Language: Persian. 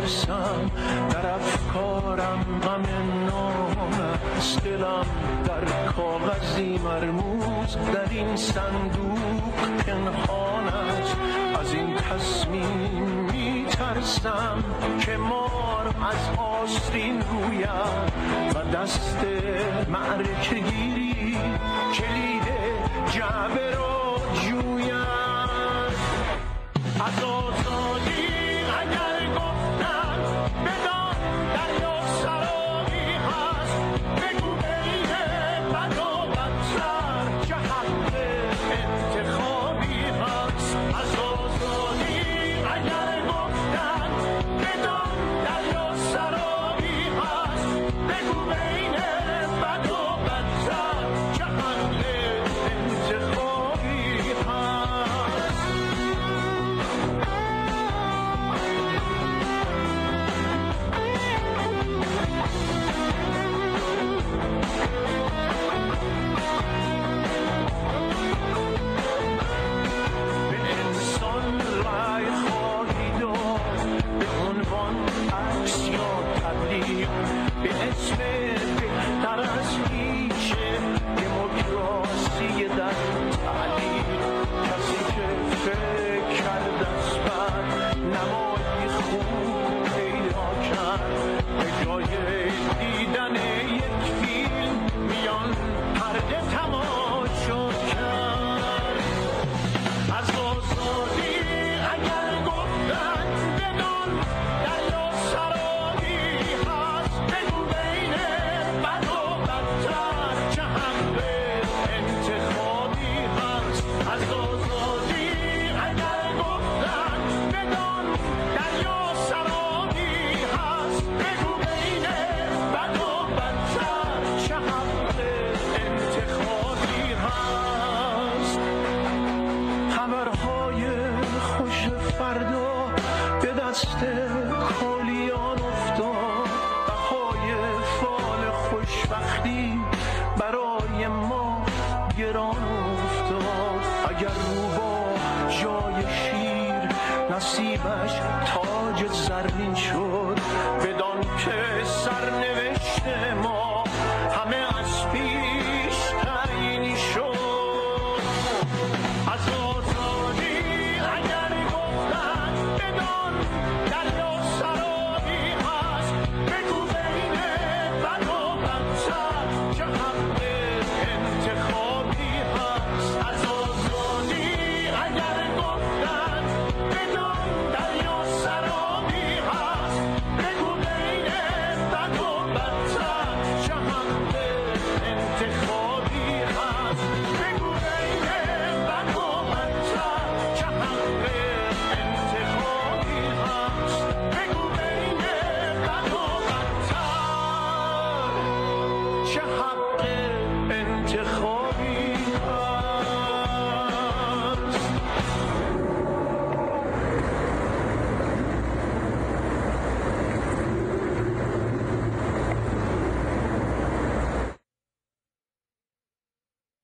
ترسم. در افکارم غم نام از دلم در کاغذی مرموز. در این صندوق پنهان است. از این تصمیم میترسم که مار از آستین رویم و دست معرکه گیری کلید Jerusalem. دست کالیان افتاد. بهای فال خوشبختی برای ما گران افتاد. اگر روبا جای شیر نصیبش تاج زرین شد بدان که سرنوشت ما همه از